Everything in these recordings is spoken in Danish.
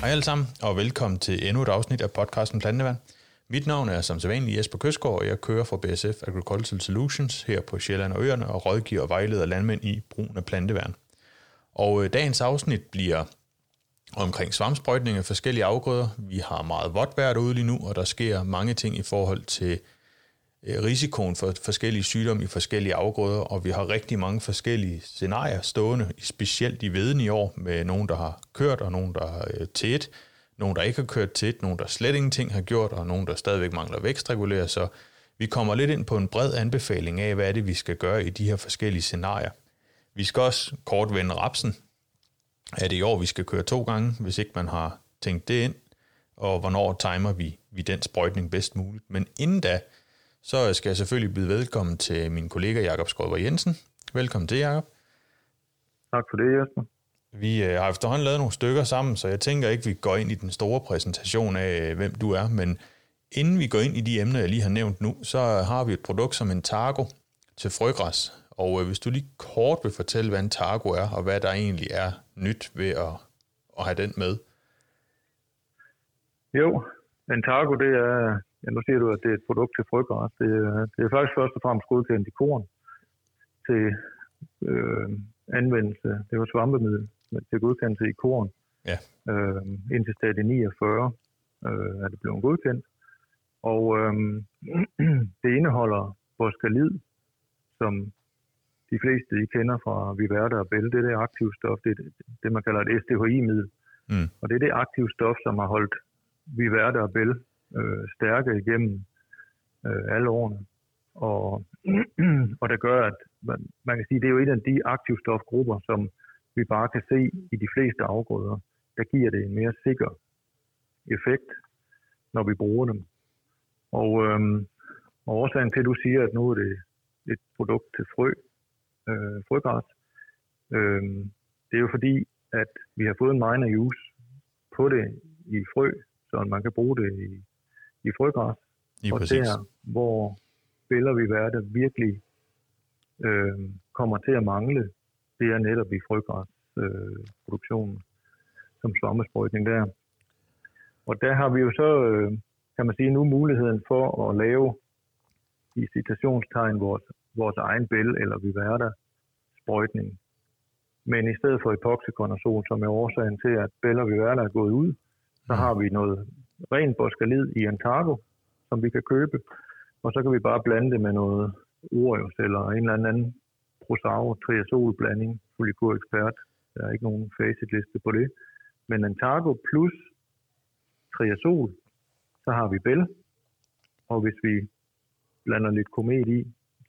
Hej alle sammen, og velkommen til endnu et afsnit af podcasten Plantevand. Mit navn er som sædvanlig Jesper Køsgaard, og jeg kører for BSF Agricultural Solutions her på Sjælland og Øerne og rådgiver og vejleder landmænd i brugen af planteværn. Og øh, dagens afsnit bliver omkring svampsprøjtning af forskellige afgrøder. Vi har meget vådt vejr derude lige nu, og der sker mange ting i forhold til Øh, risikoen for forskellige sygdomme i forskellige afgrøder, og vi har rigtig mange forskellige scenarier stående, specielt i veden i år, med nogen, der har kørt, og nogen, der har øh, tæt, nogen, der ikke har kørt tæt, nogen, der slet ingenting har gjort, og nogen, der stadigvæk mangler vækstregulere, så vi kommer lidt ind på en bred anbefaling af, hvad er det, vi skal gøre i de her forskellige scenarier. Vi skal også kort vende rapsen. Er det i år, vi skal køre to gange, hvis ikke man har tænkt det ind? Og hvornår timer vi, vi den sprøjtning bedst muligt? Men inden da, så skal jeg selvfølgelig byde velkommen til min kollega Jakob Skodver Jensen. Velkommen til, Jakob. Tak for det, Jesper. Vi øh, har efterhånden lavet nogle stykker sammen, så jeg tænker ikke, vi går ind i den store præsentation af, hvem du er, men inden vi går ind i de emner, jeg lige har nævnt nu, så har vi et produkt som en Targo til frøgræs. Og øh, hvis du lige kort vil fortælle, hvad en Targo er, og hvad der egentlig er nyt ved at, at have den med. Jo, en Targo, det er, ja, nu siger du, at det er et produkt til frøgræs. Det, er, det er faktisk først og fremmest godkendt i korn til øh, anvendelse. Det var svampemiddel til godkendelse i korn. Ja. Øh, indtil stadie 49 øh, er det blevet godkendt. Og øh, det indeholder boskalid, som de fleste I kender fra Viverda og Bell. Det er det aktive stof, det er det, man kalder et SDHI-middel. Mm. Og det er det aktive stof, som har holdt Viverda og Bell øh, stærke igennem øh, alle årene. Og, og det gør, at man, man kan sige, det er jo en af de aktivstofgrupper, som vi bare kan se i de fleste afgrøder. Der giver det en mere sikker effekt, når vi bruger dem. Og, øhm, og årsagen til, at du siger, at nu er det et produkt til frø, øh, frøgræs, øh, det er jo fordi, at vi har fået en minor use på det i frø, så man kan bruge det i, i frøgræs. Lige og præcis. der, hvor spiller vi værter virkelig øh, kommer til at mangle, det er netop i frøgræsproduktionen, øh, som svampesprøjtning der. Og der har vi jo så, øh, kan man sige, nu muligheden for at lave i citationstegn vores, vores egen bæl eller viverda sprøjtning. Men i stedet for epoxykonazol, som er årsagen til, at bæl og viverda er gået ud, så har vi noget ren boskalid i Antargo, som vi kan købe, og så kan vi bare blande det med noget Oreos eller en eller anden Prosaro triazol blanding, Folikur ekspert. Der er ikke nogen facitliste på det. Men Antargo plus triazol, så har vi bæl, og hvis vi blander lidt komet i,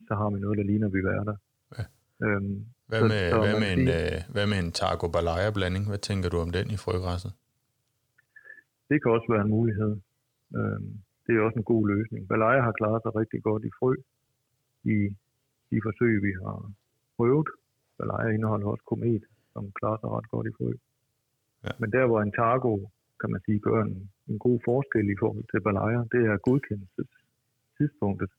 så har vi noget, der ligner vi værter. Ja. Øhm, Hvad så- med, så hvad, man med en, sige- øh, hvad med en Targo Balaya blanding? Hvad tænker du om den i frøgræsset? Det kan også være en mulighed. Øhm, det er også en god løsning. Balaya har klaret sig rigtig godt i frø i de forsøg, vi har prøvet. Balaya indeholder også komet, som klarer sig ret godt i frø. Ja. Men der, hvor en Targo, kan man sige, gør en, en god forskel i forhold til Balaya, det er godkendelsestidspunktet.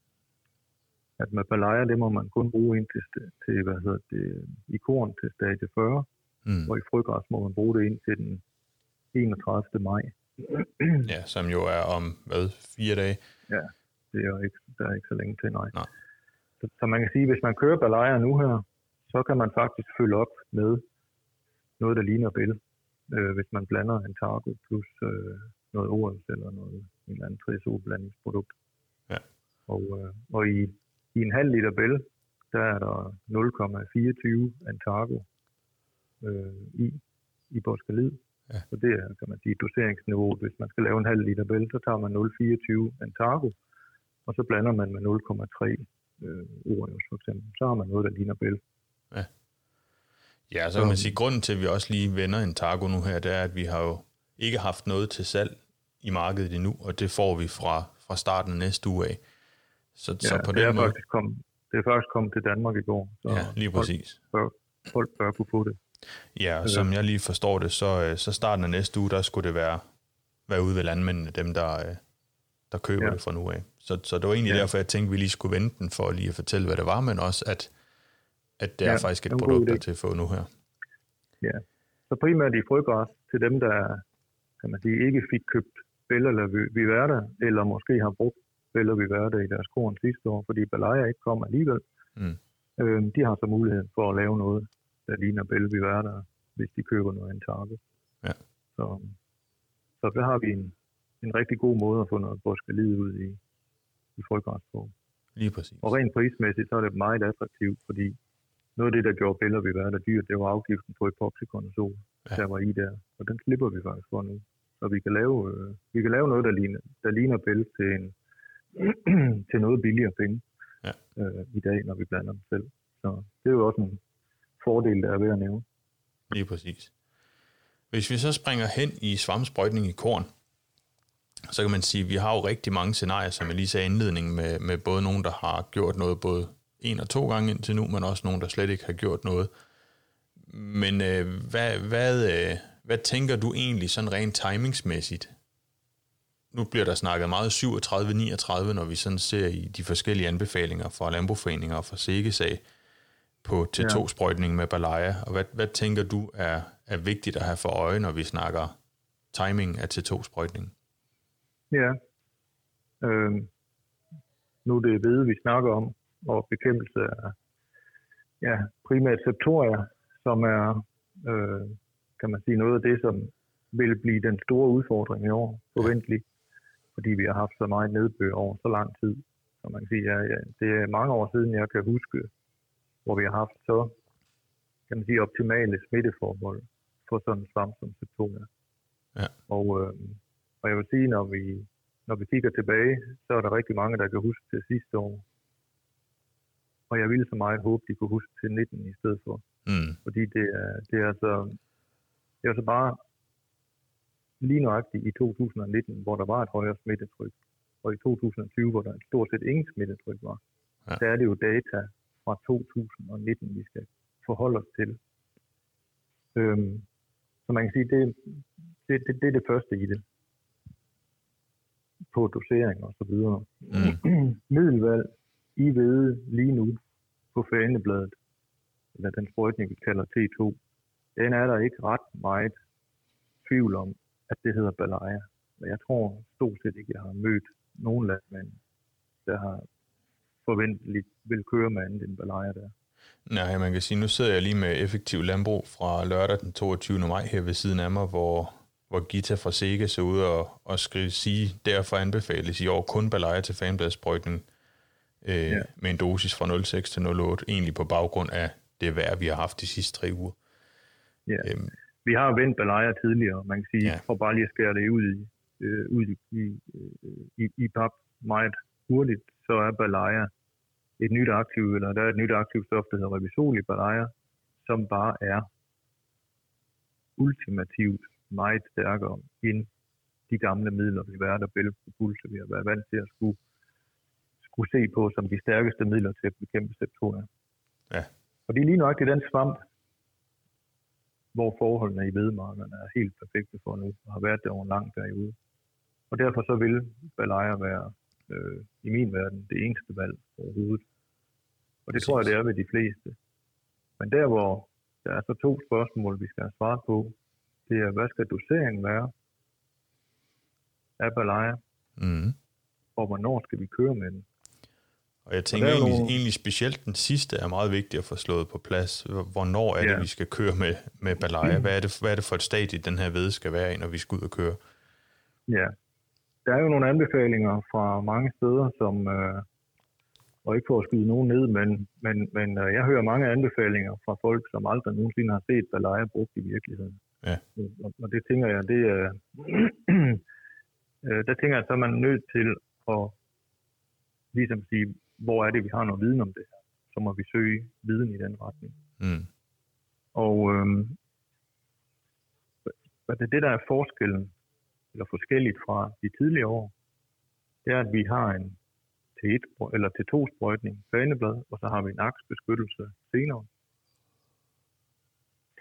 At med Balaya, det må man kun bruge ind til, til hvad hedder det, i korn til stadie 40, Mm. og i frøgræs må man bruge det ind til den 31. maj. Ja, som jo er om, hvad, fire dage? Det er jo ikke, der er ikke så længe til, nej. Nej. Så, så man kan sige, hvis man kører balaya nu her, så kan man faktisk følge op med noget, der ligner bæl, øh, hvis man blander en targo plus øh, noget Oreos eller noget, en eller anden triazolblandingsprodukt. Ja. Og, øh, og i, i en halv liter bæl, der er der 0,24 Antargo øh, i, i boskalid. Ja. Så det er, kan man sige, doseringsniveauet. Hvis man skal lave en halv liter bæl, så tager man 0,24 Antargo, og så blander man med 0,3 øh, Oreos for eksempel. Så har man noget, der ligner bæl. Ja, så kan man sige, grunden til, at vi også lige vender en Targo nu her, det er, at vi har jo ikke haft noget til salg i markedet endnu, og det får vi fra, fra starten næste uge af. Så, Ja, så på det, er den måde, faktisk kom, det er faktisk kommet til Danmark i går. Så ja, lige præcis. Folk, folk bør kunne få det. Ja, og som jeg lige forstår det, så, øh, så starten af næste uge, der skulle det være, være ude ved landmændene, dem der, øh, der køber ja. Det fra nu af. Så, så det var egentlig ja. Derfor, jeg tænkte, at vi lige skulle vente den for lige at fortælle, hvad det var, men også, at, at det ja, er faktisk et produkt, der er til at få nu her. Ja. Så primært i frøgræs til dem, der kan man sige, ikke fik købt Bell eller Viverda, eller måske har brugt Bell og Viverda i deres korn sidste år, fordi Balaya ikke kom alligevel. Mm. Øh, de har så mulighed for at lave noget, der ligner Bell Viverda, hvis de køber noget Antarko. Ja. Så, så der har vi en, en rigtig god måde at få noget borskalid ud i, i frøgræs på. Lige præcis. Og rent prismæssigt, så er det meget attraktivt, fordi noget af det, der gjorde Bell og Viverda dyrt, det var afgiften på epoxykonazol, ja. der var i der. Og den slipper vi faktisk for nu. Så vi kan lave, øh, vi kan lave noget, der ligner, der ligner Bell til, en, til noget billigere penge ja. øh, i dag, når vi blander dem selv. Så det er jo også en fordele, der er ved at nævne. Lige præcis. Hvis vi så springer hen i svampsprøjtning i korn, så kan man sige, at vi har jo rigtig mange scenarier, som jeg lige sagde indledning, med, med både nogen, der har gjort noget både en og to gange indtil nu, men også nogen, der slet ikke har gjort noget. Men øh, hvad, hvad, øh, hvad tænker du egentlig sådan rent timingsmæssigt? Nu bliver der snakket meget 37-39, når vi sådan ser i de forskellige anbefalinger fra Landbrugforeninger og fra Sikkesag på T2-sprøjtning med Balaya. Og hvad, hvad tænker du er, er vigtigt at have for øje, når vi snakker timing af T2-sprøjtning? Ja. Øhm, nu er det hvide, vi snakker om, og bekæmpelse af ja, primært septoria, som er, øh, kan man sige, noget af det, som vil blive den store udfordring i år, forventeligt, fordi vi har haft så meget nedbør over så lang tid. Så man kan sige, ja, ja, det er mange år siden, jeg kan huske, hvor vi har haft så, kan man sige, optimale smitteforhold for sådan en svamp som septoria. Ja. Og, øh, og jeg vil sige, når vi, når vi kigger tilbage, så er der rigtig mange, der kan huske til sidste år. Og jeg ville så meget håbe, de kunne huske til 19 i stedet for. Mm. Fordi det er, det er altså, det er altså bare lige nøjagtigt i 2019, hvor der var et højere smittetryk, og i 2020, hvor der stort set ingen smittetryk var, ja. så er det jo data fra 2019, vi skal forholde os til. Øhm, så man kan sige, det, det, det, det er det første i det. På dosering og så videre. Mm. Middelvalg i hvede lige nu på fanebladet, eller den sprøjtning, vi kalder T2, den er der ikke ret meget tvivl om, at det hedder Balaya. Men jeg tror stort set ikke, jeg har mødt nogen landmænd, der har forventeligt vil køre med andet end Balaya der. Nej, man kan sige, nu sidder jeg lige med effektiv landbrug fra lørdag den 22. maj her ved siden af mig, hvor, hvor Gita fra Sega så ud og, og skrive, sige, derfor anbefales i år kun Balaya til fanbladssprøjtning øh, ja. med en dosis fra 0,6 til 0,8, egentlig på baggrund af det vejr, vi har haft de sidste tre uger. Ja. Øhm. Vi har vendt Balaya tidligere, man kan sige, ja. for bare lige at skære det ud i, øh, ud i, i, i, i pap meget hurtigt, så er Balaya et nyt aktiv, eller der er et nyt aktivstof, der hedder Revisol i Balaya, som bare er ultimativt meget stærkere end de gamle midler, vi været der bælge på pulse, vi har været vant til at skulle, skulle se på som de stærkeste midler til at bekæmpe septoria. Ja. Og det er lige nok i den svamp, hvor forholdene i vedmarkerne er helt perfekte for nu, og har været der over en lang periode. Og derfor så vil Balaya være øh, i min verden det eneste valg overhovedet. Og det Præcis. tror jeg, det er ved de fleste. Men der, hvor der er så to spørgsmål, vi skal have svaret på, det er, hvad skal doseringen være af Balaya? Mm. Og hvornår skal vi køre med den? Og jeg tænker og egentlig, nogle... egentlig specielt den sidste er meget vigtig at få slået på plads. Hvornår er ja. det, vi skal køre med, med Balaya? Hvad er, det, hvad er det for et stadie, den her ved skal være i, når vi skal ud og køre? Ja, der er jo nogle anbefalinger fra mange steder, som, øh, og ikke for at skyde nogen ned, men, men, men øh, jeg hører mange anbefalinger fra folk, som aldrig nogensinde har set Balaya brugt i virkeligheden. Ja. Og, og det tænker jeg, det er, øh, der tænker jeg, så er man nødt til at ligesom sige, hvor er det, vi har noget viden om det her. Så må vi søge viden i den retning. Mm. Og øh, hvad det, det, der er forskellen eller forskelligt fra de tidligere år, det er, at vi har en T1 eller T2 sprøjtning faneblad, og så har vi en aksbeskyttelse senere.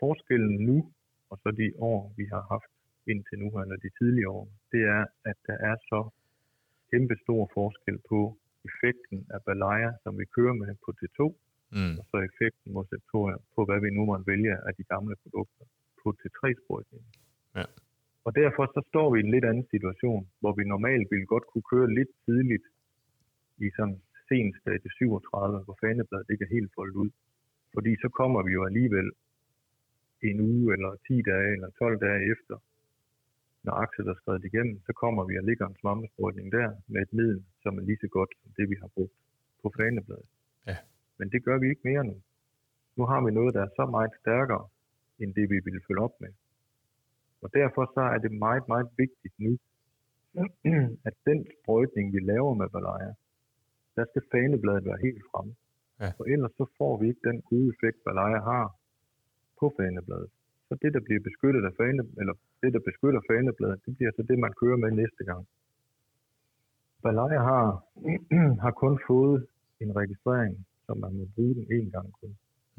Forskellen nu, og så de år, vi har haft indtil nu, eller de tidligere år, det er, at der er så kæmpe stor forskel på effekten af Balaya, som vi kører med på T2, mm. og så effekten mod Septoria på, hvad vi nu måtte vælge af de gamle produkter på T3-sprøjtningen. Ja. Og derfor så står vi i en lidt anden situation, hvor vi normalt ville godt kunne køre lidt tidligt i sådan sen stadie 37, hvor fanebladet ikke er helt foldet ud. Fordi så kommer vi jo alligevel en uge eller 10 dage eller 12 dage efter, når akset er skrevet igennem, så kommer vi og ligger en svampesprøjtning der med et middel, som er lige så godt som det, vi har brugt på fanebladet. Ja. Men det gør vi ikke mere nu. Nu har vi noget, der er så meget stærkere, end det vi ville følge op med. Og derfor så er det meget, meget vigtigt nu, at den sprøjtning, vi laver med Balaya, der skal fanebladet være helt fremme. Ja. For ellers så får vi ikke den gode effekt, Balaya har på fanebladet. Så det, der bliver beskyttet af fane, eller det, der beskytter fanebladet, det bliver så det, man kører med næste gang. Balaya har, har kun fået en registrering, som man må bruge den én gang kun.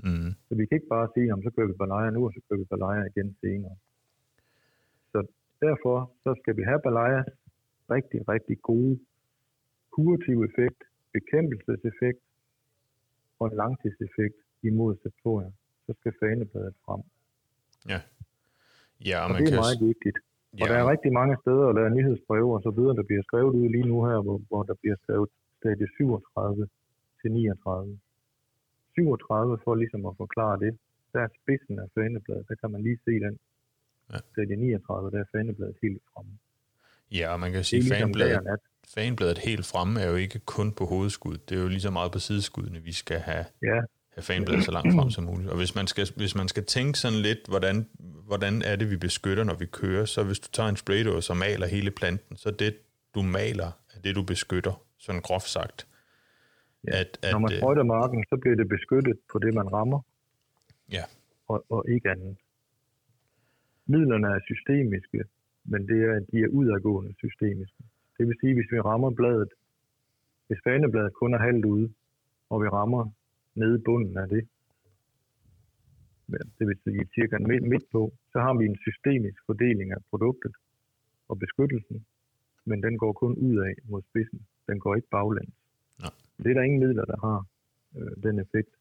Mm. Så vi kan ikke bare sige, om så kører vi Balaya nu, og så kører vi Balaya igen senere. Derfor så skal vi have Balayas rigtig, rigtig gode kurativ effekt, bekæmpelseseffekt og en langtidseffekt imod septoria. Så skal fanebladet frem. Ja. Ja, og Og man det er kan... meget vigtigt. Og ja, der er rigtig mange steder, og der er nyhedsbreve og så videre, der bliver skrevet ud lige nu her, hvor, hvor der bliver skrevet stadie 37 til 39. 37 for ligesom at forklare det. Der er spidsen af fanebladet, der kan man lige se den. Ja. Stadie 39, der er fanebladet helt fremme. ja, og man kan Det sige, ligesom fanbladet, fanbladet helt fremme er jo ikke kun på hovedskud. Det er jo lige så meget på sideskuddene, vi skal have, Ja, have fanbladet så langt frem som muligt. Og hvis man skal, hvis man skal tænke sådan lidt, hvordan, hvordan er det, vi beskytter, når vi kører, så hvis du tager en spraydåse og maler hele planten, så det, du maler, er det, du beskytter, sådan groft sagt. Ja. At, at, når man øh, sprøjter marken, så bliver det beskyttet på det, man rammer, Ja, og, og ikke andet. Midlerne er systemiske, men det er, de er udadgående systemiske. Det vil sige, hvis vi rammer bladet, hvis fanebladet kun er halvt ude, og vi rammer nede i bunden af det, ja, det vil sige cirka midt, midt på, så har vi en systemisk fordeling af produktet og beskyttelsen, men den går kun ud af mod spidsen. Den går ikke baglæns. Nå. Det er der ingen midler, der har øh, den effekt.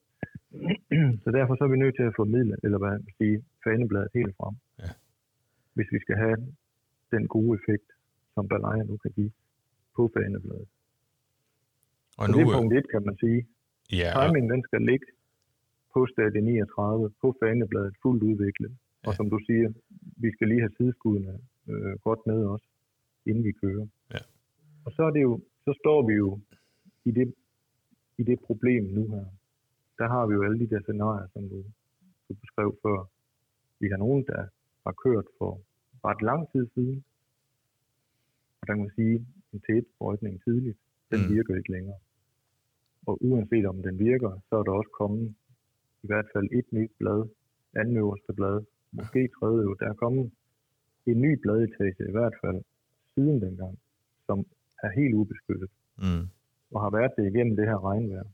så derfor så er vi nødt til at få midler, eller hvad man sige, fanebladet helt frem. Hvis vi skal have den gode effekt, som Balaya nu kan give på fanebladet. og Så nu, det er punkt 1, kan man sige. ja, og, Timingen den skal ligge på stadie 39, på fanebladet, fuldt udviklet. Ja. Og som du siger, vi skal lige have sideskuddene øh, godt med os, inden vi kører. Ja. Og så, er det jo, så står vi jo i det, i det problem nu her. Der har vi jo alle de der scenarier, som du, du beskrev før. Vi har nogen, der har kørt for ret lang tid siden. Og der kan man sige, en tætsprøjtning tidligt, den Mm. mm. virker ikke længere. Og uanset om den virker, så er der også kommet i hvert fald et nyt blad, anden øverste blad, måske tredje øverste. Der er kommet en ny bladetage i hvert fald siden dengang, som er helt ubeskyttet mm, og har været det igennem det her regnvejr.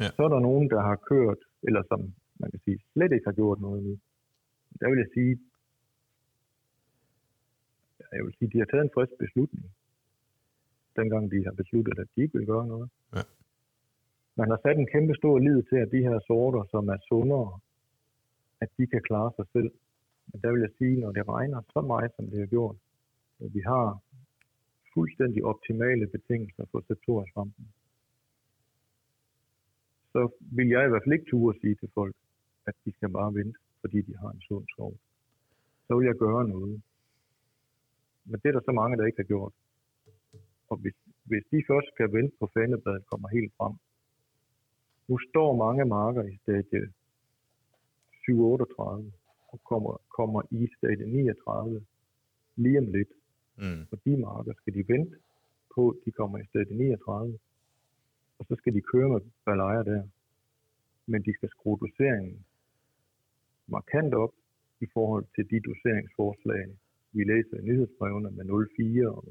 Ja. Så er der nogen, der har kørt, eller som man kan sige, slet ikke har gjort noget nu. Der vil jeg sige, jeg vil sige, de har taget en frisk beslutning, dengang de har besluttet, at de ikke vil gøre noget. Ja. Man har sat en kæmpe stor lid til, at de her sorter, som er sundere, at de kan klare sig selv. Men der vil jeg sige, når det regner så meget, som det har gjort, og vi har fuldstændig optimale betingelser for septoriasvampen, så vil jeg i hvert fald ikke turde sige til folk, at de skal bare vente, fordi de har en sund skov. Så vil jeg gøre noget. Men det er der så mange, der ikke har gjort. Og hvis, hvis de først skal vente på fanebladet kommer helt frem. Nu står mange marker i stadie 738 og kommer, kommer i stadie 39 lige om lidt. mm, Og de marker skal de vente på, de kommer i stadie 39. Og så skal de køre med balajer der. Men de skal skrue doseringen markant op i forhold til de doseringsforslag, vi læser i nyhedsbrevene med 0,4 og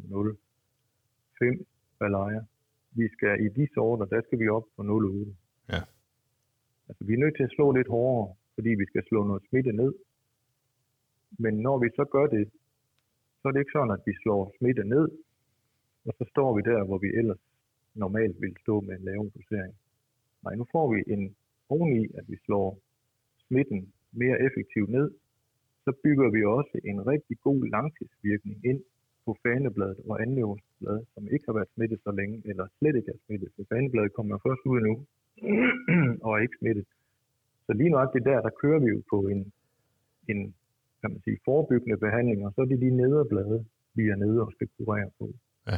0,5 balajer. Vi skal i de sorter, der skal vi op på 0,8. Ja. Altså, vi er nødt til at slå lidt hårdere, fordi vi skal slå noget smitte ned. Men når vi så gør det, så er det ikke sådan, at vi slår smitte ned, og så står vi der, hvor vi ellers normalt ville stå med en lavere dosering. Nej, nu får vi en oveni, at vi slår smitten mere effektivt ned, så bygger vi også en rigtig god langtidsvirkning ind på fanebladet og anlevelsesbladet, som ikke har været smittet så længe, eller slet ikke er smittet. Så fanebladet kommer først ud nu, og er ikke smittet. Så lige nøjagtigt der, der kører vi jo på en, en kan man sige, forebyggende behandling, og så er det de nederblade, vi er nede og skal kurere på. Ja.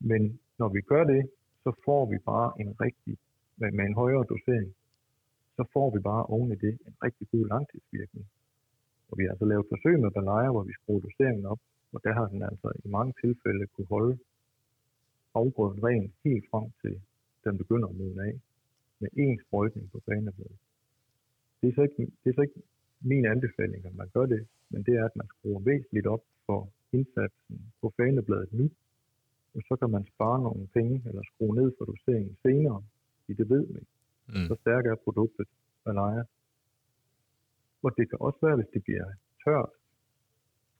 Men når vi gør det, så får vi bare en rigtig, med, med en højere dosering, så får vi bare oven i det en rigtig god langtidsvirkning. Og vi har altså lavet forsøg med Balaya, hvor vi skruer doseringen op, og der har den altså i mange tilfælde kunne holde afgrøden ren helt frem til den begynder at modne af med én sprøjtning på banebladet. Det er, så ikke, det er så ikke min anbefaling, at man gør det, men det er, at man skruer væsentligt op for indsatsen på fanebladet nu, og så kan man spare nogle penge eller skrue ned for doseringen senere, i det ved vi. Mm. Så stærkt er produktet Malaya. Og det kan også være, hvis det bliver tørt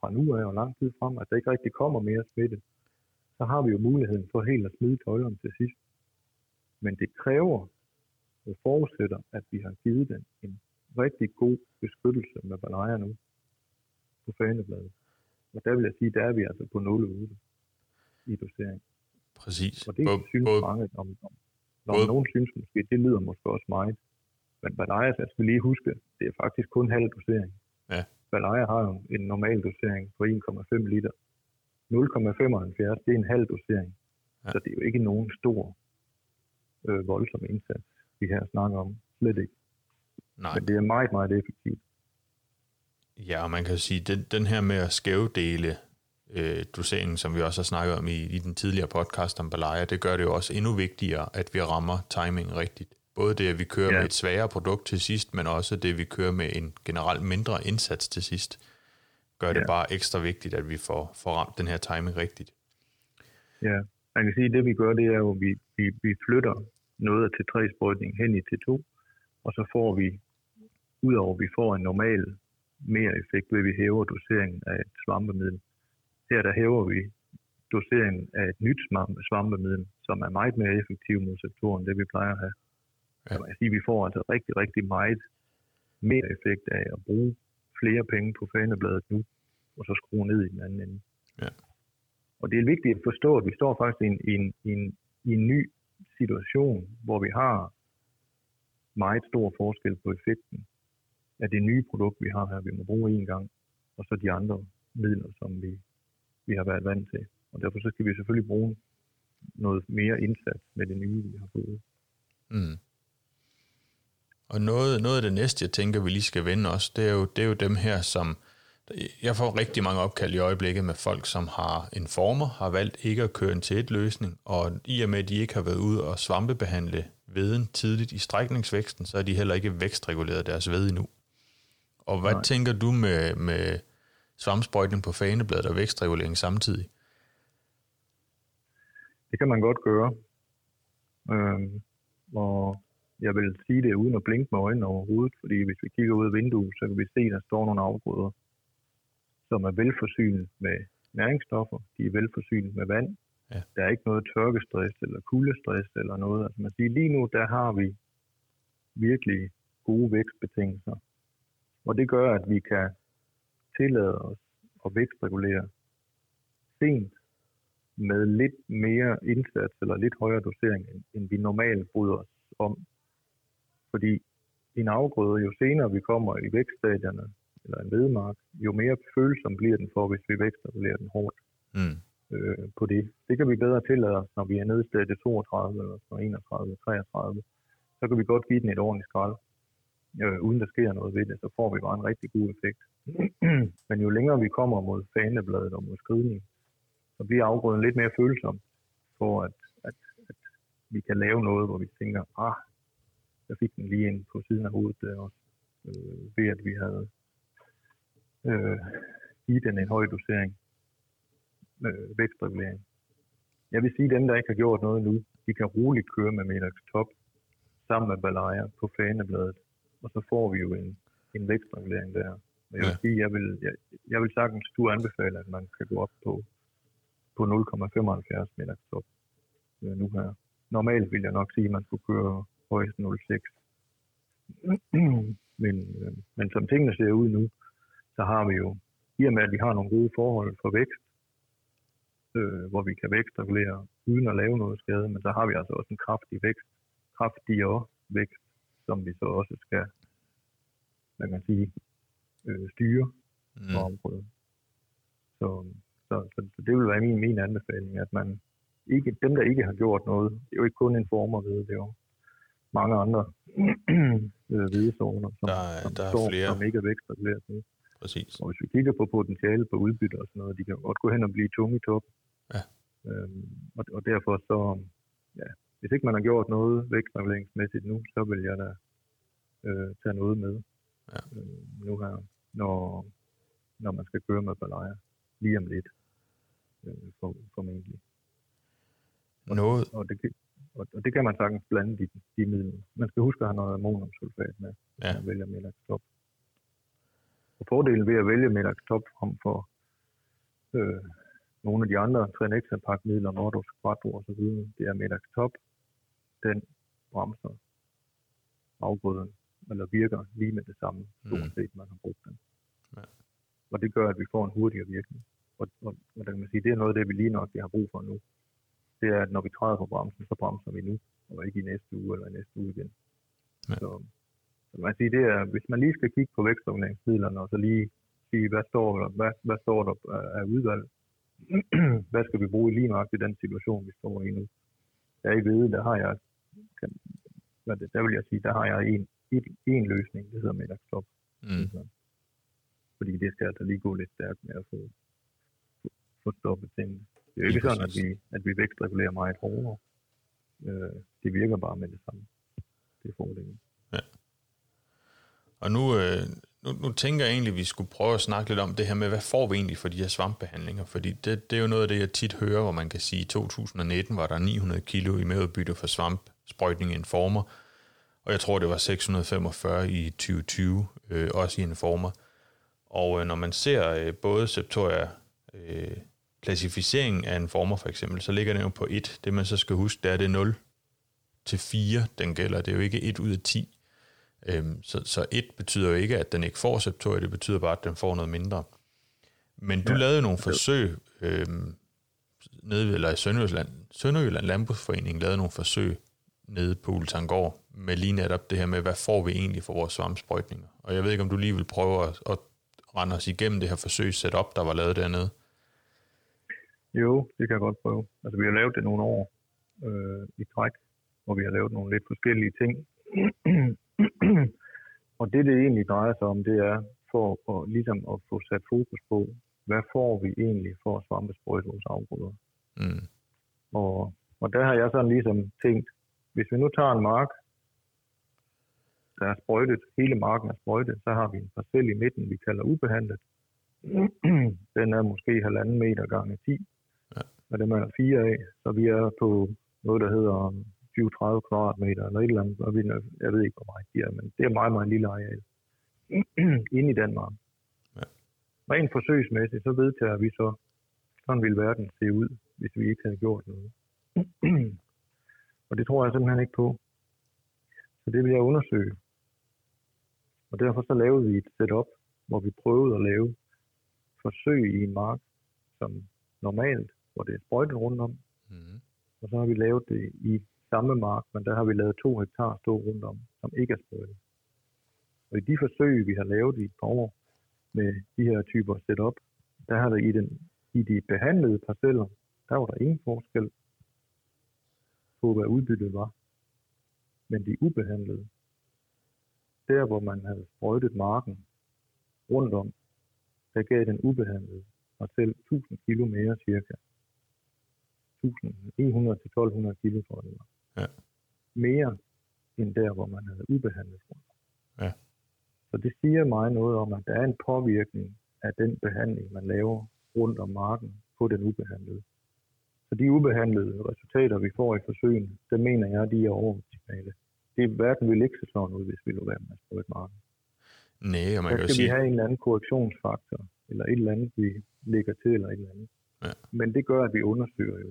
fra nu af og lang tid frem, at der ikke rigtig kommer mere smitte, så har vi jo muligheden for helt at smide tøjlerne til sidst. Men det kræver og forudsætter, at vi har givet den en rigtig god beskyttelse med balajer nu på fanebladet. Og der vil jeg sige, der er vi altså på 0,8 i dosering. Præcis. Og det både, synes både, mange, om, om, når både, nogen synes måske, det lyder måske også meget. Men jeg skal lige huske, det er faktisk kun halv dosering. Ja. Balajer har jo en normal dosering på 1,5 liter. 0,75 det er en halv dosering. Ja. Så det er jo ikke nogen stor øh, voldsom indsats, vi her snakker om. Slet ikke. Nej. Men det er meget, meget effektivt. Ja, og man kan sige, den, den her med at skævdele øh, doseringen, som vi også har snakket om i, i den tidligere podcast om Balaya, det gør det jo også endnu vigtigere, at vi rammer timing rigtigt. Både det, at vi kører ja. med et sværere produkt til sidst, men også det, at vi kører med en generelt mindre indsats til sidst, gør ja. det bare ekstra vigtigt, at vi får, får ramt den her timing rigtigt. Ja, man kan sige, at det vi gør, det er jo, at vi, vi, vi flytter noget til tre sprøjtning hen i til to, og så får vi, udover at vi får en normal mere effekt ved, at vi hæver doseringen af et svampemiddel. Her der hæver vi doseringen af et nyt svampemiddel, som er meget mere effektiv mod sektoren, end det vi plejer at have. Ja. Så sige, vi får altså rigtig, rigtig meget mere effekt af at bruge flere penge på fanebladet nu, og så skrue ned i den anden ende. Ja. Og det er vigtigt at forstå, at vi står faktisk i en, i en, i en, i en ny situation, hvor vi har meget stor forskel på effekten af det nye produkt, vi har her, vi må bruge en gang, og så de andre midler, som vi, vi har været vant til. Og derfor så skal vi selvfølgelig bruge noget mere indsats med det nye, vi har fået. Mm. Og noget, noget af det næste, jeg tænker, vi lige skal vende os, det er jo, det er jo dem her, som... Jeg får rigtig mange opkald i øjeblikket med folk, som har en former, har valgt ikke at køre en til et løsning, og i og med, at de ikke har været ude og svampebehandle veden tidligt i strækningsvæksten, så er de heller ikke vækstreguleret deres ved endnu. Og hvad Nej. tænker du med, med svampsprøjtning på fanebladet og vækstregulering samtidig? Det kan man godt gøre. Øhm, og jeg vil sige det uden at blinke med øjnene overhovedet, fordi hvis vi kigger ud af vinduet, så kan vi se, at der står nogle afgrøder, som er velforsynet med næringsstoffer, de er velforsynet med vand, Ja. Der er ikke noget tørkestress eller kuldestress eller noget. Altså man siger, lige nu der har vi virkelig gode vækstbetingelser. Og det gør, at vi kan tillade os at vækstregulere sent med lidt mere indsats eller lidt højere dosering, end vi normalt bryder os om. Fordi en afgrøde, jo senere vi kommer i vækststadierne, eller en vedmark, jo mere følsom bliver den for, hvis vi vækstregulerer den hårdt. Mm øh, på det. Det kan vi bedre tillade os, når vi er nede i stedet 32 eller 31, 33. Så kan vi godt give den et ordentligt skrald, øh, uden der sker noget ved det, så får vi bare en rigtig god effekt. Men jo længere vi kommer mod fanebladet og mod skridning, så bliver afgrøden lidt mere følsom for, at, at, at vi kan lave noget, hvor vi tænker, ah, der fik den lige ind på siden af hovedet der også, øh, ved at vi havde øh, givet den en høj dosering øh, vækstregulering. Jeg vil sige, at dem, der ikke har gjort noget nu, de kan roligt køre med Melax Top sammen med Balaya på fanebladet, og så får vi jo en, en vækstregulering der. Men jeg vil ja. sige, jeg vil, jeg, jeg vil sagtens du anbefale, at man kan gå op på, på 0,75 Medax Top øh, nu her. Normalt vil jeg nok sige, at man skulle køre højst 0,6. men, øh, men som tingene ser ud nu, så så har vi jo, i og med at vi har nogle gode forhold for vækst, øh, hvor vi kan vækstregulere uden at lave noget skade, men så har vi altså også en kraftig vækst, kraftigere vækst, som vi så også skal, man kan sige, øh, styre mm. på området. Så, så, så, så, det vil være min, min anbefaling, at man ikke, dem, der ikke har gjort noget, det er jo ikke kun en former ved, det er jo mange andre øh, hvidezoner, som, der, som, der står, flere. som ikke er vækstreguleret nu. Præcis. Og hvis vi kigger på potentiale på udbytte og sådan noget, de kan godt gå hen og blive tunge i top. Ja. Øhm, og, og derfor så, ja, hvis ikke man har gjort noget vækstreguleringsmæssigt nu, så vil jeg da øh, tage noget med ja. øh, nu her, når, når man skal køre med balajer lige om lidt, øh, for, formentlig. Og, Noget. Og det, og, og det kan man sagtens blande de, de midler. Man skal huske at have noget ammoniumsulfat med, ja. når man vælger Melax Top. Og fordelen ved at vælge Melax Top frem for øh, nogle af de andre Trenexa-pakmidler, Nordos, Quattro og så videre, det er Melax Top. Den bremser afgrøden, eller virker lige med det samme, stort set, man har brugt den. Ja. Og det gør, at vi får en hurtigere virkning. Og, og, og der kan man sige, det er noget af det, vi lige nok vi har brug for nu. Det er, at når vi træder på bremsen, så bremser vi nu, og ikke i næste uge eller i næste uge igen. Ja. Så, så man sige, det er, hvis man lige skal kigge på vækstreguleringsmidlerne, og så lige sige, hvad står der, hvad, hvad står der af udvalg, hvad skal vi bruge lige nok i den situation, vi står i nu. Der i ved, der har jeg, hvad det, der vil jeg sige, der har jeg en, en, en løsning, det hedder middagstop. Mm. Fordi det skal altså lige gå lidt stærkt med at få, få stoppet tingene. Det er jo ikke sådan, at vi, at vi vækstregulerer meget hårdere. Øh, det virker bare med det samme. Det er fordelen. Og nu, øh, nu, nu tænker jeg egentlig, at vi skulle prøve at snakke lidt om det her med, hvad får vi egentlig for de her svampbehandlinger? Fordi det, det er jo noget af det, jeg tit hører, hvor man kan sige, at i 2019 var der 900 kilo i medudbytte for svampsprøjtning i en former, og jeg tror, det var 645 i 2020, øh, også i en former. Og øh, når man ser øh, både Septoria øh, klassificeringen af en former for eksempel, så ligger den jo på 1. Det man så skal huske, det er det 0 til 4, den gælder. Det er jo ikke 1 ud af 10. Øhm, så, så 1 betyder jo ikke, at den ikke får Septoria, det betyder bare, at den får noget mindre. Men du ja. lavede nogle forsøg øhm, nede ved, eller i Sønderjylland, Sønderjylland Landbrugsforening lavede nogle forsøg nede på Ultangård med lige netop det her med, hvad får vi egentlig for vores svampsprøjtninger. Og jeg ved ikke, om du lige vil prøve at, at rende os igennem det her forsøg setup, der var lavet dernede. Jo, det kan jeg godt prøve. Altså, vi har lavet det nogle år øh, i træk, hvor vi har lavet nogle lidt forskellige ting. og det, det egentlig drejer sig om, det er for at, ligesom at få sat fokus på, hvad får vi egentlig for at svampesprøjte vores afgrøder. Mm. Og, og der har jeg sådan ligesom tænkt, hvis vi nu tager en mark, der er sprøjtet, hele marken er sprøjtet, så har vi en parcel i midten, vi kalder ubehandlet. Den er måske halvanden meter gange 10, Ja. og dem er der fire af, så vi er på noget, der hedder 20-30 kvadratmeter eller et eller andet, og vi, jeg ved ikke, hvor meget de er, men det er meget, meget lille areal. Inde i Danmark. Ja. Rent forsøgsmæssigt, så vedtager vi så, sådan ville verden se ud, hvis vi ikke havde gjort noget. og det tror jeg simpelthen ikke på. Så det vil jeg undersøge. Og derfor så lavede vi et setup, hvor vi prøvede at lave forsøg i en mark, som normalt, hvor det er sprøjtet rundt om, Mm. og så har vi lavet det i samme mark, men der har vi lavet to hektar stå rundt om, som ikke er sprøjtet. Og i de forsøg, vi har lavet i et par år med de her typer setup, der har der i, den, i de behandlede parceller, der var der ingen forskel på, hvad udbyttet var. Men de ubehandlede, der hvor man havde sprøjtet marken rundt om, der gav den ubehandlede parcel 1000 kilo mere cirka. 1100 til 1200 kilo, tror jeg det var. Ja. Mere end der, hvor man havde ubehandlet rundt. Ja. Så det siger mig noget om, at der er en påvirkning af den behandling, man laver rundt om marken på den ubehandlede. Så de ubehandlede resultater, vi får i forsøgene, det mener jeg, de er overoptimale. Det er hverken vil ikke se sådan ud, hvis vi lå være med at sprøjte marken. Nej, og man kan jo skal sige, vi have en eller anden korrektionsfaktor, eller et eller andet, vi lægger til, eller et eller andet. Ja. Men det gør, at vi undersøger jo.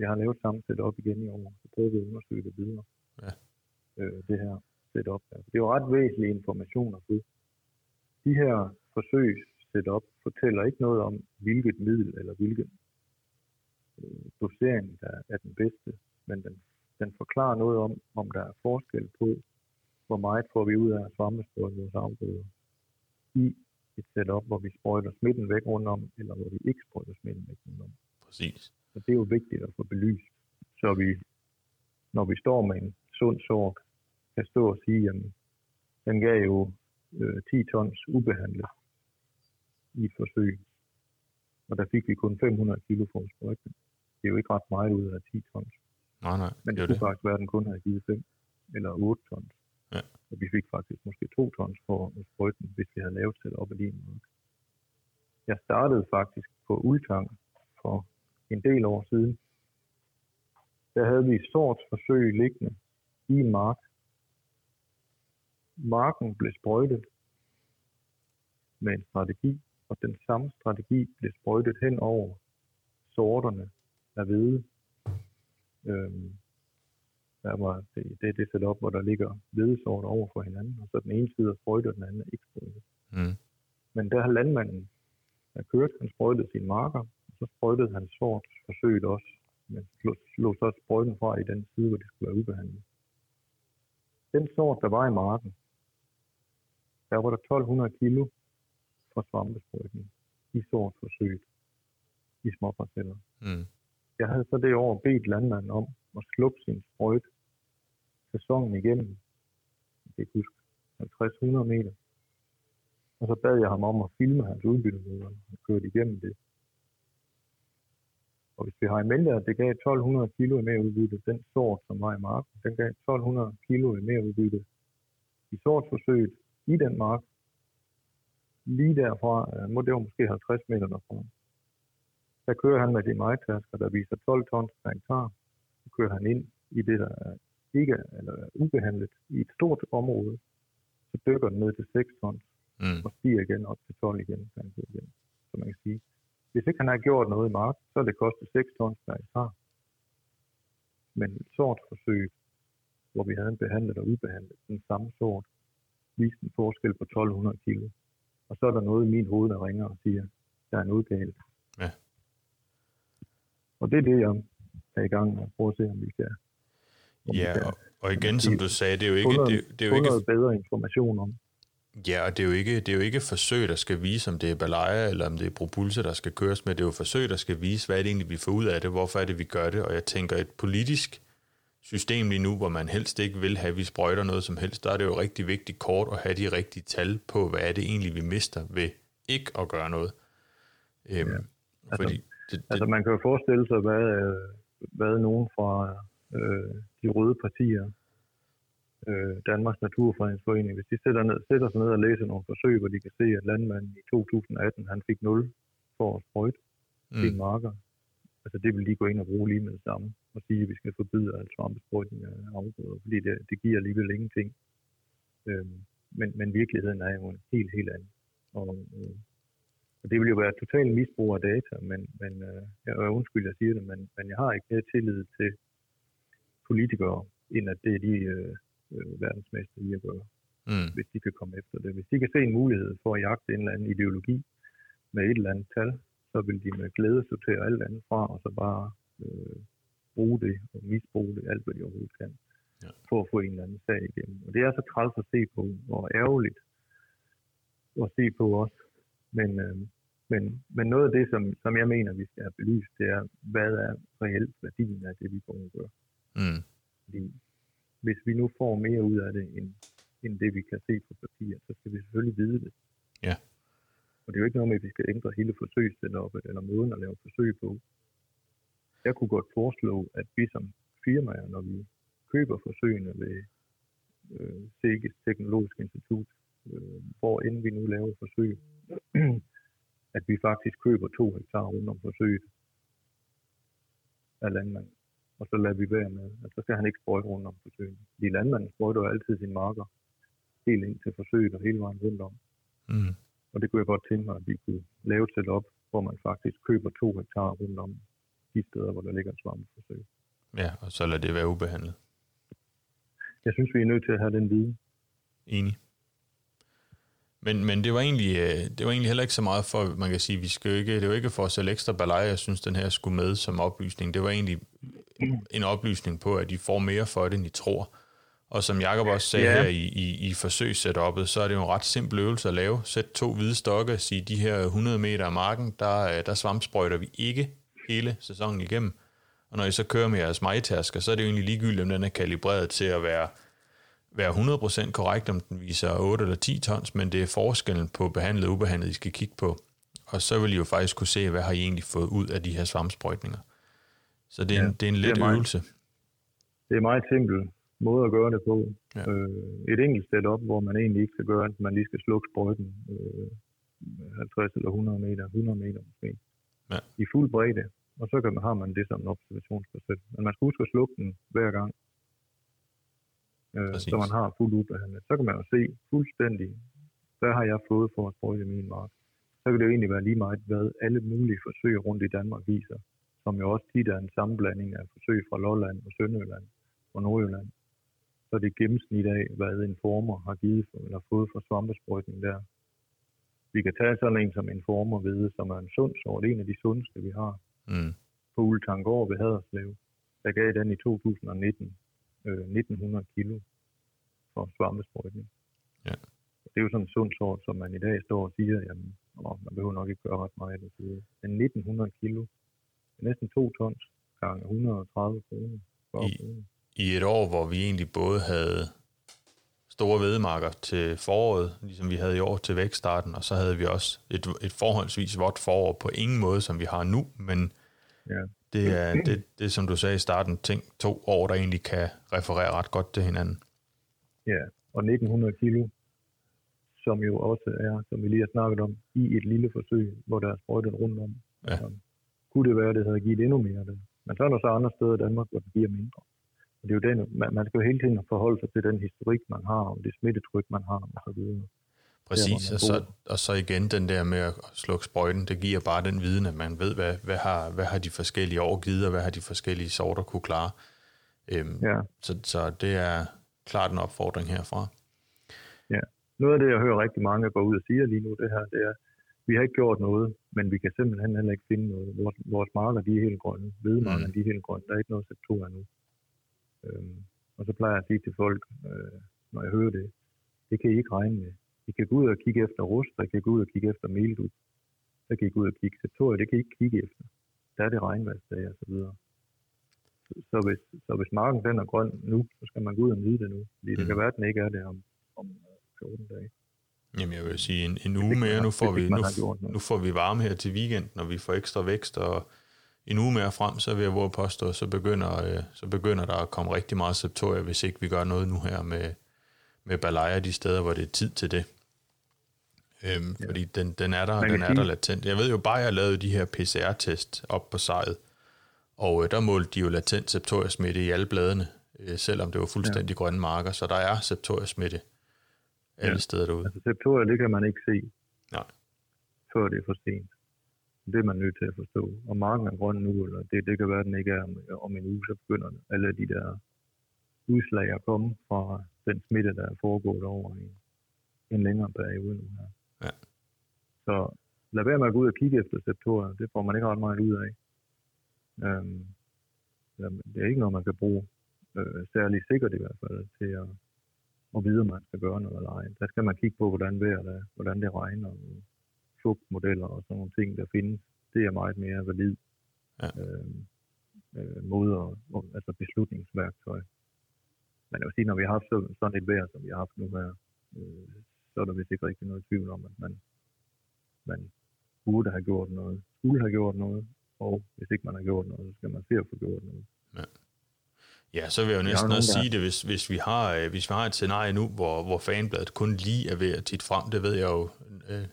Jeg har lavet samme setup igen i år, så prøver vi at undersøge det videre. Ja. Øh, det her setup. her. Det er jo ret væsentlig information at få. De her forsøgs setup fortæller ikke noget om, hvilket middel eller hvilken dosering, der er den bedste, men den, den forklarer noget om, om der er forskel på, hvor meget får vi ud af at svampesprøjte vores afgrøder i et setup, hvor vi sprøjter smitten væk rundt om, eller hvor vi ikke sprøjter smitten væk rundt om. Præcis. Og det er jo vigtigt at få belyst, så vi, når vi står med en sund sort, kan stå og sige, at den gav jo øh, 10 tons ubehandlet i et forsøg. Og der fik vi kun 500 kilo for sprøjte Det er jo ikke ret meget ud af 10 tons. Nej, nej. Men det, det kunne faktisk være, at den kun havde givet 5 eller 8 tons. Ja. Og vi fik faktisk måske 2 tons for at sprøjte den, hvis vi havde lavet det op i din. Jeg startede faktisk på Ultang for en del år siden. Der havde vi et stort forsøg liggende i en mark. Marken blev sprøjtet med en strategi, og den samme strategi blev sprøjtet hen over sorterne af hvede. Øhm, der var det, det, det setup, hvor der ligger hvedesorter over for hinanden, og så den ene side er sprøjtet, og den anden er ikke sprøjtet. Mm. Men der har landmanden, der kørt, han sprøjtede sine marker, og så sprøjtede han sort forsøget også, men slog, slog så sprøjten fra i den side, hvor det skulle være ubehandlet. Den sort, der var i marken, der var der 1200 kilo fra svampesprøjtning i sort forsøget i småparceller. Mm. Jeg havde så det år bedt landmanden om at slukke sin sprøjt sæsonen igennem, jeg kan huske, 50-100 meter. Og så bad jeg ham om at filme hans udbyttemøder, og køre igennem det. Og hvis vi har i mente, at det gav 1200 kilo i mere udbytte, den sort, som var i marken, den gav 1200 kilo i mere udbytte i sortforsøget i den mark. Lige derfra, øh, må det var måske 50 meter derfra. Der kører han med de majtasker, der viser 12 tons per hektar. Så kører han ind i det, der er ikke eller er ubehandlet i et stort område. Så dykker den ned til 6 tons Mm. og stiger igen op til 12 igen. Han igen. Så man kan sige, hvis ikke han har gjort noget i mark, så er det kostet 6 tons per hektar. Men et sort forsøg, hvor vi havde en behandlet og ubehandlet den samme sort, viste en forskel på 1200 kilo. Og så er der noget i min hoved, der ringer og siger, der er noget galt. Og det er det, jeg er i gang med at prøve at se, om vi kan, om vi Ja, kan og, igen, som du sagde, det er jo ikke, noget, det, det er jo ikke noget bedre information om. Ja, og det er, jo ikke, det er jo ikke forsøg, der skal vise, om det er Balaya eller om det er Propulse, der skal køres med. Det er jo forsøg, der skal vise, hvad er det egentlig, vi får ud af det, hvorfor er det, vi gør det. Og jeg tænker, et politisk system lige nu, hvor man helst ikke vil have, at vi sprøjter noget som helst, der er det jo rigtig vigtigt kort at have de rigtige tal på, hvad er det egentlig, vi mister ved ikke at gøre noget. Øhm, ja, altså, fordi det, det, Altså man kan jo forestille sig, hvad, hvad nogen fra øh, de røde partier, øh, Danmarks Naturfredningsforening, hvis de sætter, ned, sætter sig ned og læser nogle forsøg, hvor de kan se, at landmanden i 2018, han fik 0 for at sprøjte mm. sine marker. Altså det vil de gå ind og bruge lige med det samme, og sige, at vi skal forbyde alt svampesprøjtning af afgrøder, fordi det, det giver alligevel ingenting. Øhm, men, men virkeligheden er jo en helt, helt anden. Og, øh, og det vil jo være totalt misbrug af data, men, men øh, jeg er undskyld, jeg siger det, men, men jeg har ikke mere tillid til politikere, end at det er de øh, øh, verdensmester i at gøre, mm, hvis de kan komme efter det. Hvis de kan se en mulighed for at jagte en eller anden ideologi med et eller andet tal, så vil de med glæde sortere alt andet fra, og så bare øh, bruge det og misbruge det, alt hvad de overhovedet kan, Ja. for at få en eller anden sag igennem. Og det er så træls at se på, og ærgerligt at se på også. Men, øh, men, men noget af det, som, som jeg mener, vi skal have belyst, det er, hvad er reelt værdien af det, vi går og gør. mm, Fordi hvis vi nu får mere ud af det, end, end det vi kan se på papir, så skal vi selvfølgelig vide det. Ja. Og det er jo ikke noget med, at vi skal ændre hele forsøgssetuppet eller måden at lave forsøg på. Jeg kunne godt foreslå, at vi som firmaer, når vi køber forsøgene ved øh, SEGES Teknologisk Institut, øh, hvor end vi nu laver forsøg, at vi faktisk køber to hektar rundt om forsøget af landmanden og så lader vi være med, at så skal han ikke sprøjte rundt om forsøget. De landmanden sprøjter jo altid sine marker helt ind til forsøget og hele vejen rundt om. mm, Og det kunne jeg godt tænke mig, at vi kunne lave et setup, hvor man faktisk køber to hektar rundt om de steder, hvor der ligger et svampeforsøg. ja, og så lad det være ubehandlet. Jeg synes, vi er nødt til at have den viden. Enig. Men, men det, var egentlig, øh, det var egentlig heller ikke så meget for, man kan sige, vi skal ikke, det var ikke for at sælge ekstra balaj, jeg synes, den her skulle med som oplysning. Det var egentlig en oplysning på, at I får mere for det, end I tror. Og som Jakob også sagde ja. her i, i, i forsøgssetupet, så er det jo en ret simpel øvelse at lave. Sæt to hvide stokke og sige, de her 100 meter af marken, der, der svampsprøjter vi ikke hele sæsonen igennem. Og når I så kører med jeres majtasker, så er det jo egentlig ligegyldigt, om den er kalibreret til at være, være 100% korrekt, om den viser 8 eller 10 tons, men det er forskellen på behandlet og ubehandlet, I skal kigge på. Og så vil I jo faktisk kunne se, hvad har I egentlig fået ud af de her svampsprøjtninger. Så det er, ja, en, det er en let er øvelse. Det er meget simpelt måde at gøre det på. Ja. Øh, et enkelt setup, hvor man egentlig ikke skal gøre, at man lige skal slukke sprøjten øh, 50 eller 100 meter, 100 meter måske, ja. i fuld bredde. Og så kan man, har man det som en observationsprocent. Men man skal huske at slukke den hver gang, øh, så man har fuld ubehandlet. Så kan man jo se fuldstændig, hvad har jeg fået for at sprøjte min mark. Så kan det jo egentlig være lige meget, hvad alle mulige forsøg rundt i Danmark viser, som jo også tit er en sammenblanding af forsøg fra Lolland og Sønderjylland og Nordjylland så er det gennemsnit af, hvad en former har givet for, eller fået for svampesprøjtning der. Vi kan tage sådan en som en former ved, som er en sund sort, en af de sundeste, vi har. Mm. På Ultangård ved Haderslev, der gav den i 2019 øh, 1900 kilo for svampesprøjtning. Ja. Det er jo sådan en sund sort, som man i dag står og siger, jamen, åh, man behøver nok ikke gøre ret meget. Men 1900 kilo, det er næsten 2 tons gange 130 kroner. I, i et år, hvor vi egentlig både havde store vedemarker til foråret, ligesom vi havde i år til vækststarten, og så havde vi også et, et forholdsvis vådt forår på ingen måde, som vi har nu, men ja. Det, er, det, det som du sagde i starten, ting, to år, der egentlig kan referere ret godt til hinanden. Ja, og 1900 kilo, som jo også er, som vi lige har snakket om, i et lille forsøg, hvor der er sprøjtet rundt om. Ja. Altså, kunne det være, at det havde givet endnu mere det. Men så er der så andre steder i Danmark, hvor det giver mindre det er jo den, man, man skal jo hele tiden forholde sig til den historik, man har, og det smittetryk, man har, og så videre. Præcis, og, så, og så igen den der med at slukke sprøjten, det giver bare den viden, at man ved, hvad, hvad, har, hvad har de forskellige år givet, og hvad har de forskellige sorter kunne klare. Øhm, ja. så, så det er klart en opfordring herfra. Ja, noget af det, jeg hører rigtig mange gå ud og sige lige nu, det her, det er, vi har ikke gjort noget, men vi kan simpelthen heller ikke finde noget. Vores, vores marker, de er helt grønne. Hvedemarker, mm. de er helt grønne. Der er ikke noget sektor endnu. Øhm, og så plejer jeg at sige til folk, øh, når jeg hører det, det kan I ikke regne med. I kan gå ud og kigge efter rust, og I kan gå ud og kigge efter meldug. Så kan I gå ud og kigge septorie, det kan I ikke kigge efter. Der er det regnvandsdage og så videre. Så, hvis, så hvis marken den er grøn nu, så skal man gå ud og nyde det nu. Fordi mm. det kan være, at den ikke er det om, om 14 dage. Jamen jeg vil sige, en, en uge mere, nu får, vi, nu, nu får vi varme her til weekend, når vi får ekstra vækst, og en uge mere frem, så vil jeg våge påstå, så begynder, øh, så begynder der at komme rigtig meget septoria, hvis ikke vi gør noget nu her med, med balaya de steder, hvor det er tid til det. Øhm, ja. Fordi den, den er der, den er der latent. Jeg ved jo bare, at jeg lavede de her PCR-test op på sejret, og øh, der målte de jo latent septoria-smitte i alle bladene, øh, selvom det var fuldstændig ja. grønne marker, så der er septoria-smitte alle ja. steder derude. Altså septoria, det kan man ikke se, Nej. før det er for sent. Det er man nødt til at forstå. Og marken er grøn nu, eller det, det kan være, at den ikke er om, om en uge, så begynder alle de der udslag at komme fra den smitte, der er foregået over i en længere periode nu her. Så lad være med at gå ud og kigge efter septorer. Det får man ikke ret meget ud af. Øhm, det er ikke noget, man kan bruge øh, særlig sikkert i hvert fald til at, at vide, om man skal gøre noget eller ej. Der skal man kigge på, hvordan vejret er, hvordan det regner, fugtmodeller og sådan nogle ting, der findes, det er meget mere valid ja. øh, øh, måde, og, altså beslutningsværktøj. Men jeg vil sige, når vi har haft sådan et vejr, som vi har haft nu her, øh, så er der vist ikke rigtig noget tvivl om, at man, man burde have gjort noget, skulle have gjort noget, og hvis ikke man har gjort noget, så skal man se at få gjort noget. Ja. Ja, så vil jeg jo næsten også sige det, hvis, hvis, vi har, øh, hvis vi har et scenarie nu, hvor, hvor fanbladet kun lige er ved at tit frem, det ved jeg jo øh,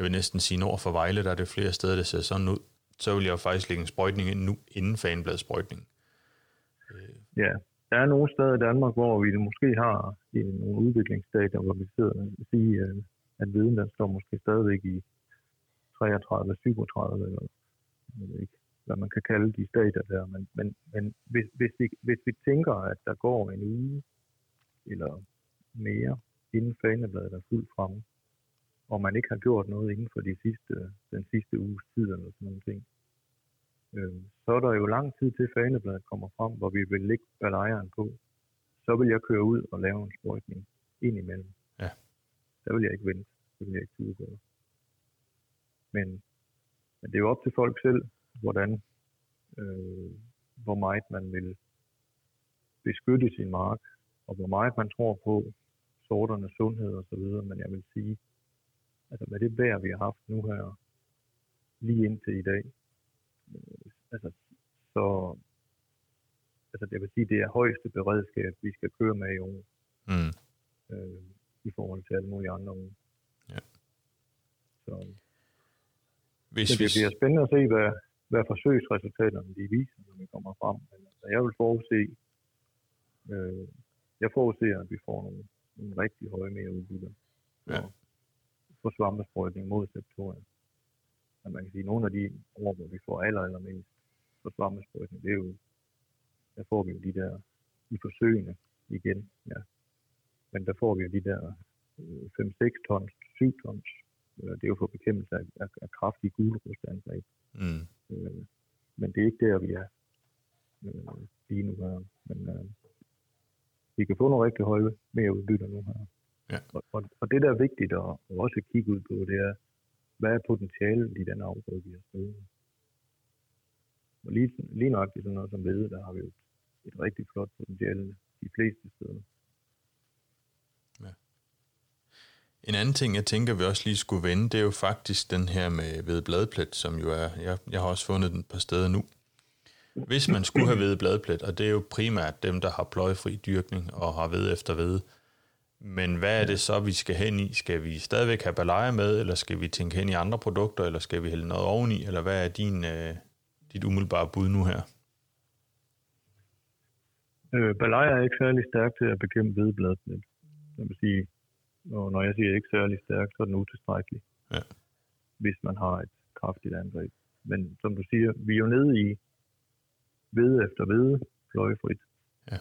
jeg vil næsten sige nord for Vejle, der er det flere steder, der ser sådan ud, så vil jeg jo faktisk lægge en sprøjtning ind nu, inden fanbladsprøjtning. Ja, der er nogle steder i Danmark, hvor vi måske har nogle udviklingsstadier, hvor vi sidder og siger, øh, at viden der står måske stadigvæk i 33, 37, eller jeg ved ikke, hvad man kan kalde de stadier der. Men, men, men hvis, hvis, vi, hvis vi tænker, at der går en uge eller mere, inden fanebladet er fuldt fremme, og man ikke har gjort noget inden for de sidste, den sidste uges tid eller sådan nogle ting, øh, så er der jo lang tid til fanebladet kommer frem, hvor vi vil lægge balejeren på. Så vil jeg køre ud og lave en sprøjtning ind imellem. Ja. Der vil jeg ikke vente. Det vil jeg ikke turde gøre. Men, men det er jo op til folk selv, hvordan, øh, hvor meget man vil beskytte sin mark, og hvor meget man tror på sorternes sundhed og så videre. Men jeg vil sige, altså med det vejr, vi har haft nu her, lige indtil i dag, øh, altså, så altså det vil sige, det er højeste beredskab, vi skal køre med i år. Mm. Øh, I forhold til alle mulige andre. Ja. Så, Hvis så det bliver spændende at se, hvad, hvad forsøgsresultaterne de viser, når vi kommer frem. Men altså, jeg vil forudse, øh, jeg forudser, at vi får nogle, nogle rigtig høje mere udbytter Ja. for svampesprøjtning mod septoria. Men man kan sige, at nogle af de år, hvor vi får aller, allermest for svampesprøjtning, det er jo, der får vi jo de der i forsøgene igen, ja. Men der får vi jo de der øh, 5-6 tons, 7 tons. Øh, Det er jo for bekæmpelse af, af, af kraftige gulerudstandsag. Mm. Øh, men det er ikke der, vi er øh, lige nu her. Men øh, vi kan få nogle rigtig høje mere udbytter nu her. Ja. Og, og, og det, der er vigtigt at, at også kigge ud på, det er, hvad er potentialet i den afgrøde, vi har i? Og lige, lige nok i sådan noget som ved, der har vi et, et rigtig flot potentiale de fleste steder. En anden ting, jeg tænker, vi også lige skulle vende, det er jo faktisk den her med ved bladplet, som jo er, jeg, jeg har også fundet den på steder nu. Hvis man skulle have ved bladplet, og det er jo primært dem, der har pløjefri dyrkning og har ved efter ved, men hvad er det så, vi skal hen i? Skal vi stadigvæk have balajer med, eller skal vi tænke hen i andre produkter, eller skal vi hælde noget oveni, eller hvad er din, øh, dit umiddelbare bud nu her? Øh, Balaya er ikke særlig stærk til at bekæmpe hvedebladplet. Jeg vil sige, og når jeg siger ikke særlig stærk, så er den utilstrækkelig. Ja. Hvis man har et kraftigt angreb. Men som du siger, vi er jo nede i ved efter ved, pløjefrit. Ja.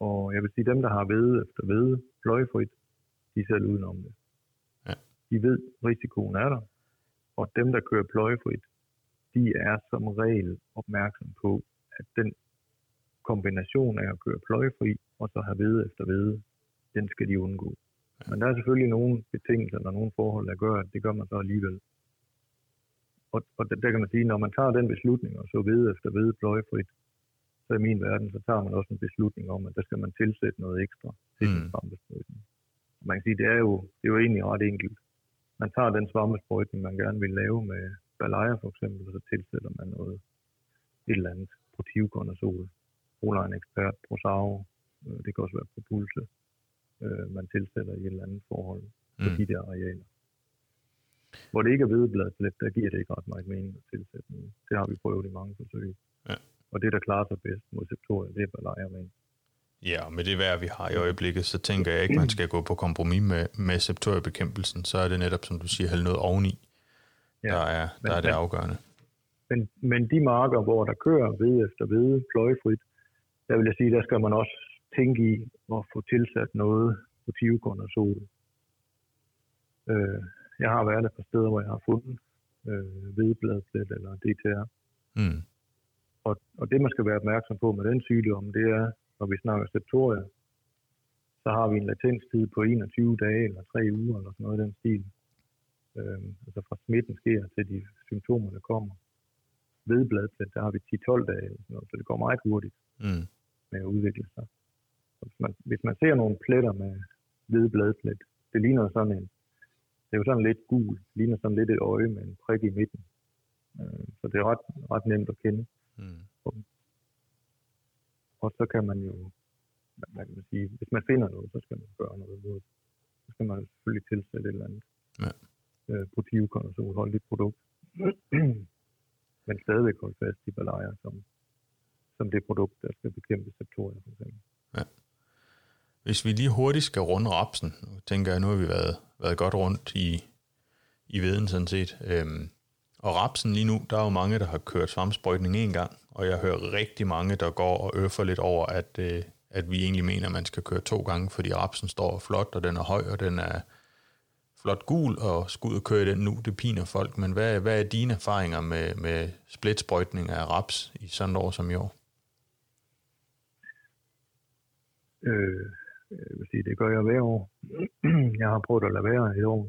Og jeg vil sige, dem, der har ved efter ved, pløjefrit, de er selv udenom det. Ja. De ved, risikoen er der. Og dem, der kører pløjefrit, de er som regel opmærksom på, at den kombination af at køre pløjefri og så have ved efter ved, den skal de undgå. Men der er selvfølgelig nogle betingelser eller nogle forhold, der gør, at det gør man så alligevel. Og, og der, der kan man sige, når man tager den beslutning og så ved efter ved pløjefrit, så i min verden, så tager man også en beslutning om, at der skal man tilsætte noget ekstra til mm. Den svampesprøjtning. Man kan sige, det er jo, det er jo egentlig ret enkelt. Man tager den svampesprøjtning, man gerne vil lave med balaya for eksempel, og så tilsætter man noget, et eller andet protivkonazol, Proline Expert, Prosaro, øh, det kan også være Propulse, øh, man tilsætter i et eller andet forhold på Mm. de der arealer. Hvor det ikke er hvedebladslet, der giver det ikke ret meget mening at tilsætte noget. Det har vi prøvet i mange forsøg. Ja. Og det, der klarer sig bedst mod septoria, det er balaya med. Ja, og med det vejr, vi har i øjeblikket, så tænker jeg ikke, man skal gå på kompromis med, med septoriebekæmpelsen. Så er det netop, som du siger, hælde noget oveni, Ja, der er, der er det afgørende. Men, men de marker, hvor der kører ved efter ved, pløjefrit, der vil jeg sige, der skal man også tænke i at få tilsat noget protivkonazol. Øh, jeg har været et par steder, hvor jeg har fundet øh, hvedebladplet eller DTR. Mm. Og, og det, man skal være opmærksom på med den sygdom, det er, når vi snakker septoria, så har vi en latenstid på 21 dage eller 3 uger eller sådan noget i den stil. Øhm, altså fra smitten sker til de symptomerne kommer. Ved bladplet, der har vi 10-12 dage, eller sådan noget, så det går meget hurtigt Mm. med at udvikle sig. Hvis, man, hvis man ser nogle pletter med hvide bladplet, det ligner sådan en, det er jo sådan lidt gul, det ligner sådan lidt et øje med en prik i midten. Øh, så det er ret, ret nemt at kende. Mm. Og så kan man jo, hvad- hvad kan man sige, hvis man finder noget, så skal man gøre noget mod det. Så skal man selvfølgelig tilsætte et eller andet. Ja. Øh, protivkonazol, holdigt produkt. Men stadigvæk holde fast i balaya som, som det produkt, der skal bekæmpe septoria for eksempel. Hvis vi lige hurtigt skal runde rapsen, nu tænker jeg, nu har vi været, været godt rundt i, i veden sådan set. Øhm, og rapsen lige nu, der er jo mange, der har kørt svampsprøjtning en gang, og jeg hører rigtig mange, der går og øffer lidt over, at, øh, at vi egentlig mener, at man skal køre to gange, fordi rapsen står flot, og den er høj, og den er flot gul og skal ud og køre den nu, det piner folk, men hvad, hvad er dine erfaringer med, med splitsprøjtning af raps i sådan et år som i år? Øh, jeg vil sige, det gør jeg hver år. jeg har prøvet at lade være i år,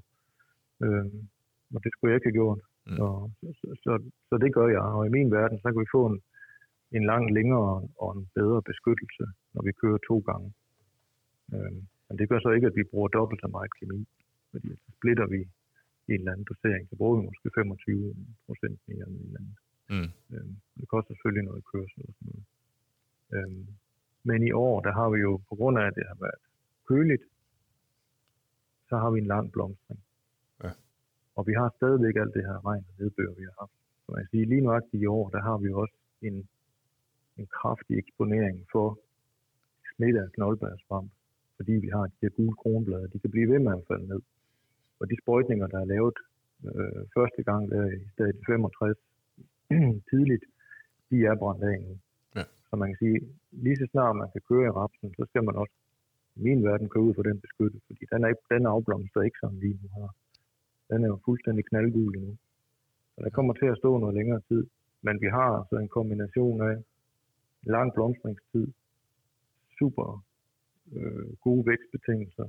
øh, og det skulle jeg ikke have gjort. Mm. Så, så, så, så det gør jeg, og i min verden, så kan vi få en, en langt længere og en bedre beskyttelse, når vi kører to gange. Øh, men det gør så ikke, at vi bruger dobbelt så meget kemi, fordi så splitter vi i en eller anden dosering, så bruger vi måske 25 procent mere end en eller anden. Mm. Øh, det koster selvfølgelig noget kørsel og sådan noget. Øh, men i år, der har vi jo, på grund af, at det har været køligt, så har vi en lang blomstring. Ja. Og vi har stadigvæk alt det her regn og nedbør, vi har haft. Så man siger, lige nøjagtigt i år, der har vi også en, en kraftig eksponering for smidt af knoldbærsvamp, fordi vi har de her gule kronblade. De kan blive ved med at falde ned. Og de sprøjtninger, der er lavet øh, første gang der i stedet 65 tidligt, de er brændt af nu. Så man kan sige, lige så snart man kan køre i rapsen, så skal man også i min verden køre ud for den beskyttelse, fordi den, er, den afblomster ikke som lige nu her. Den er jo fuldstændig knaldgul nu. Så der kommer til at stå noget længere tid. Men vi har altså en kombination af lang blomstringstid, super øh, gode vækstbetingelser,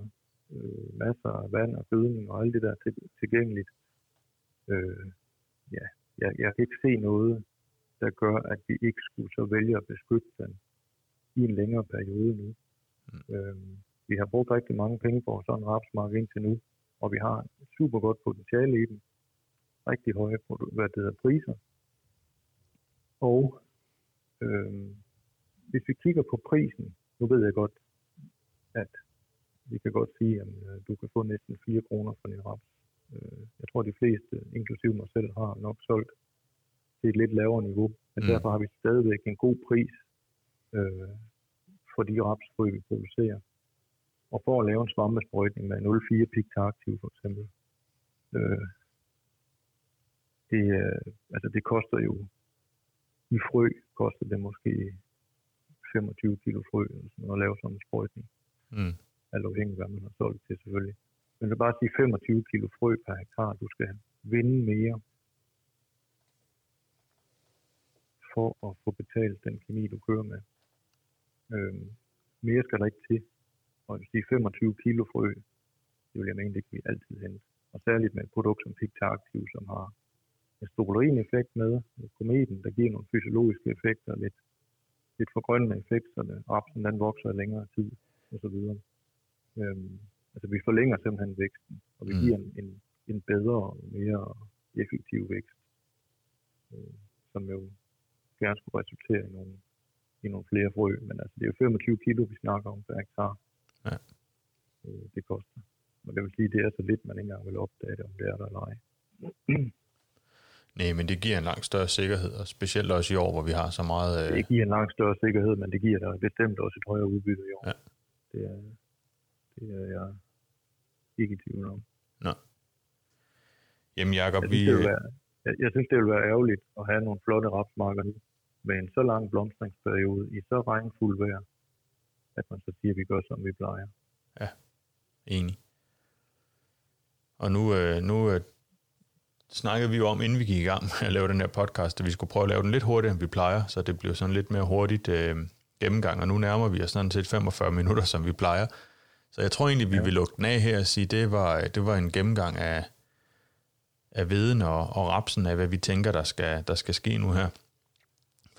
øh, masser af vand og gødning og alt det der til, tilgængeligt. Øh, ja, jeg, jeg kan ikke se noget, der gør, at vi ikke skulle så vælge at beskytte den i en længere periode nu. Mm. Øhm, vi har brugt rigtig mange penge på sådan en rapsmark indtil nu, og vi har et super godt potentiale i den. Rigtig høje hvad det hedder, priser. Og øhm, hvis vi kigger på prisen, nu ved jeg godt, at vi kan godt sige, at øh, du kan få næsten 4 kroner for din raps. Øh, jeg tror, de fleste, inklusive mig selv, har nok solgt til et lidt lavere niveau. Men mm. derfor har vi stadigvæk en god pris øh, for de rapsfrø, vi producerer. Og for at lave en svampesprøjtning med 0,4 piktaktiv for eksempel, øh, det, øh, altså det koster jo, i frø koster det måske 25 kilo frø sådan at lave sådan en sprøjtning. Mm. Alt afhængig hvad man har solgt til selvfølgelig. Men det vil bare sige 25 kilo frø per hektar, du skal vinde mere for at få betalt den kemi, du kører med. Øhm, mere skal der ikke til. Og hvis de 25 kilo frø, det vil jeg mene, det kan vi altid hente. Og særligt med et produkt som Picta som har en stolerin effekt med, med kometen, der giver nogle fysiologiske effekter, lidt, lidt forgrønnende effekter, det, rapsen den vokser i længere tid, osv. Øhm, altså vi forlænger simpelthen væksten, og vi mm. giver en, en, en bedre og mere effektiv vækst, øh, som jo gerne skulle resultere i nogle, i nogle flere frø. Men altså, det er jo 25 kilo, vi snakker om per hektar. Ja. Øh, det koster. Og det vil sige, det er så lidt, man ikke engang vil opdage det, om det er der eller ej. Nej, men det giver en langt større sikkerhed, og specielt også i år, hvor vi har så meget... Øh... Det giver en langt større sikkerhed, men det giver der bestemt også et højere udbytte i år. Ja. Det, er, det er jeg ikke i tvivl om. Nå. Jamen Jacob, jeg synes, vi... Det være, jeg, jeg synes, det vil være ærgerligt at have nogle flotte rapsmarker nu, med en så lang blomstringsperiode i så regnfuld vejr, at man så siger, at vi gør, som vi plejer. Ja, enig. Og nu, øh, nu øh, snakkede vi jo om, inden vi gik i gang med at lave den her podcast, at vi skulle prøve at lave den lidt hurtigere, end vi plejer, så det bliver sådan lidt mere hurtigt øh, gennemgang, og nu nærmer vi os sådan set 45 minutter, som vi plejer. Så jeg tror egentlig, vi ja. vil lukke den af her og sige, det var, det var en gennemgang af, af viden og, og rapsen af, hvad vi tænker, der skal, der skal ske nu her.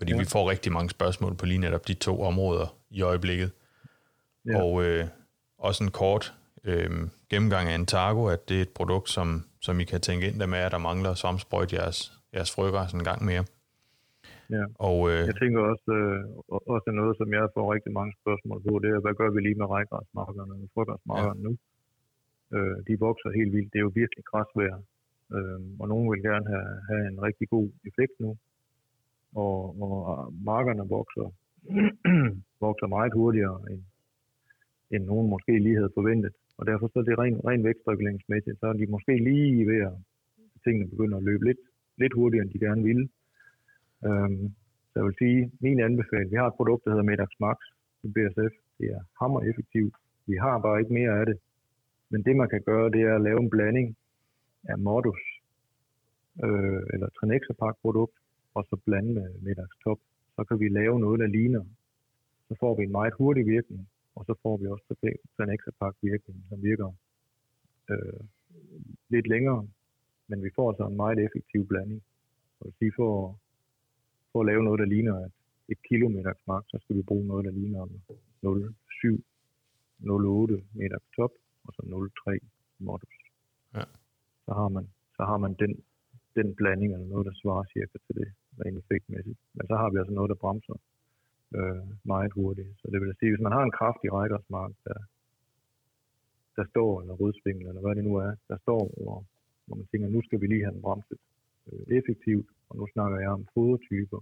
Fordi ja. vi får rigtig mange spørgsmål på lige netop de to områder i øjeblikket. Ja. Og øh, også en kort øh, gennemgang af Antago, at det er et produkt, som, som I kan tænke ind der med, at der mangler svamsprøjt jeres, jeres frøgræs en gang mere. Ja. Og, øh, jeg tænker også, øh, også noget, som jeg får rigtig mange spørgsmål på, det er, hvad gør vi lige med rækgræsmarkerne og frøgræsmarkerne ja. nu? Øh, de vokser helt vildt. Det er jo virkelig græsvejr. Øh, og nogen vil gerne have, have en rigtig god effekt nu. Og, og markerne vokser, vokser meget hurtigere, end, end nogen måske lige havde forventet. Og derfor så er det ren, ren vækstreguleringsmæssigt, så er de måske lige ved at tingene begynder at løbe lidt, lidt hurtigere, end de gerne ville. Øhm, så jeg vil sige, min anbefaling, vi har et produkt, der hedder Medax Max i BSF. Det er hammer effektivt. Vi har bare ikke mere af det. Men det man kan gøre, det er at lave en blanding af modus øh, eller Trinexapak produkt og så blande med middagstop. Så kan vi lave noget, der ligner. Så får vi en meget hurtig virkning, og så får vi også Trenexa virkning, som virker øh, lidt længere, men vi får altså en meget effektiv blanding. Så hvis vi får, for at lave noget, der ligner et, et kilometer smagt, så skal vi bruge noget, der ligner 0,7, 0,8 meter top, og så 0,3 modus. Ja. Så har man, så har man den, den blanding, eller noget, der svarer cirka til det, rent effektmæssigt. Men så har vi altså noget, der bremser øh, meget hurtigt. Så det vil sige, hvis man har en kraftig rækkersmark, der, der står, eller rødsvingel, eller hvad det nu er, der står, hvor, hvor man tænker, nu skal vi lige have den bremset øh, effektivt, og nu snakker jeg om fodertyper,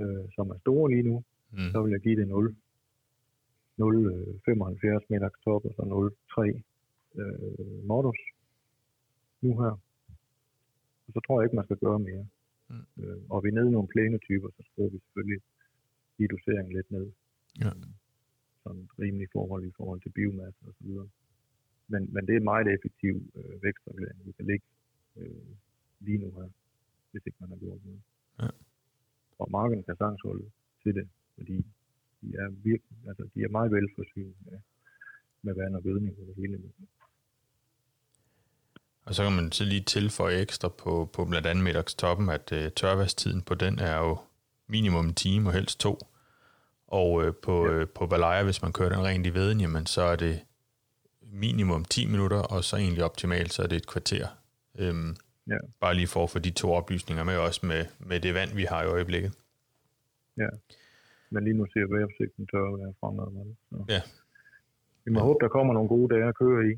øh, som er store lige nu, mm. så vil jeg give det 0. 0,75 øh, meter top, og så 0,3 øh, modus nu her. Og så tror jeg ikke, man skal gøre mere. Mm. Øh, og vi er nede i nogle plæne typer, så skruer vi selvfølgelig i doseringen lidt ned. Ja. Sådan rimelig forhold i forhold til biomasse og så videre. Men, men det er meget effektiv øh, vækstregulering, vi kan ligge øh, lige nu her, hvis ikke man har gjort noget. Ja. Og markedet kan sagtens holde til det, fordi de er, virkelig, altså, de er meget velforsynet med, med vand og gødning på det hele. Og så kan man så lige tilføje ekstra på, på blandt andet middagstoppen, at uh, tørværstiden på den er jo minimum en time og helst to. Og uh, på, ja. uh, på Valaya, hvis man kører den rent i veden, jamen, så er det minimum 10 minutter, og så egentlig optimalt, så er det et kvarter. Øhm, ja. Bare lige for at få de to oplysninger med, også med, med det vand, vi har i øjeblikket. Ja, men lige nu ser vejrudsigten tør at være fremad. Ja. Vi må ja. håbe, der kommer nogle gode dage at køre i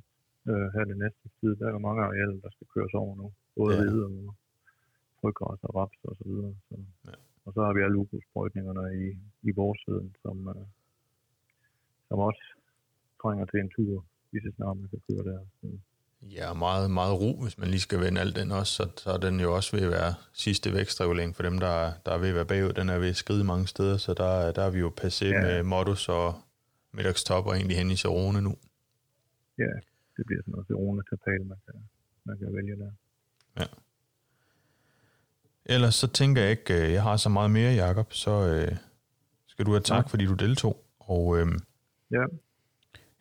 øh, her det næste tid. Der er der mange arealer, der skal køres over nu. Både ja. hvide og frøgræs og raps og så videre. Så. Ja. Og så har vi alle ukrudtsprøjtningerne i, i vores side, som, øh, som også trænger til en tur, lige så snart man kan køre der. Så. Ja, meget, meget ro, hvis man lige skal vende alt den også, så, så er den jo også ved at være sidste vækstregulering for dem, der, der er ved at være bagud. Den er ved at skride mange steder, så der, der er vi jo passé ja. med modus og middagstop og egentlig hen i Serone nu. Ja, det bliver sådan noget Serone tapal, man kan, man kan vælge der. Ja. Ellers så tænker jeg ikke, øh, jeg har så meget mere, Jakob, så øh, skal du have tak, ja. fordi du deltog. Og øh, ja.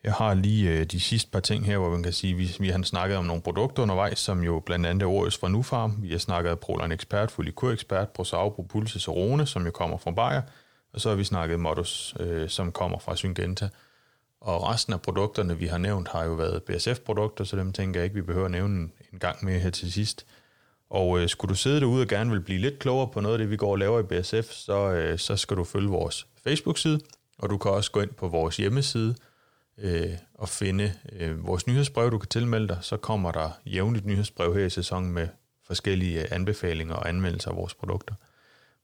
Jeg har lige øh, de sidste par ting her, hvor man kan sige, vi, vi har snakket om nogle produkter undervejs, som jo blandt andet er årets fra Nufarm. Vi har snakket Proline Expert, Folikur Expert, Prosau, Propulse, Sorone, som jo kommer fra Bayer. Og så har vi snakket Modus, øh, som kommer fra Syngenta. Og resten af produkterne, vi har nævnt, har jo været BSF-produkter, så dem tænker jeg ikke, vi behøver at nævne en, gang mere her til sidst. Og øh, skulle du sidde derude og gerne vil blive lidt klogere på noget af det, vi går og laver i BSF, så, øh, så skal du følge vores Facebook-side, og du kan også gå ind på vores hjemmeside, øh, og finde øh, vores nyhedsbrev, du kan tilmelde dig. Så kommer der jævnligt nyhedsbrev her i sæsonen med forskellige øh, anbefalinger og anmeldelser af vores produkter.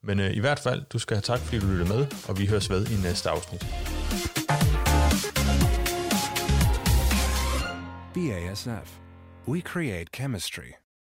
Men øh, i hvert fald, du skal have tak, fordi du lyttede med, og vi høres ved i næste afsnit. BASF. We create chemistry.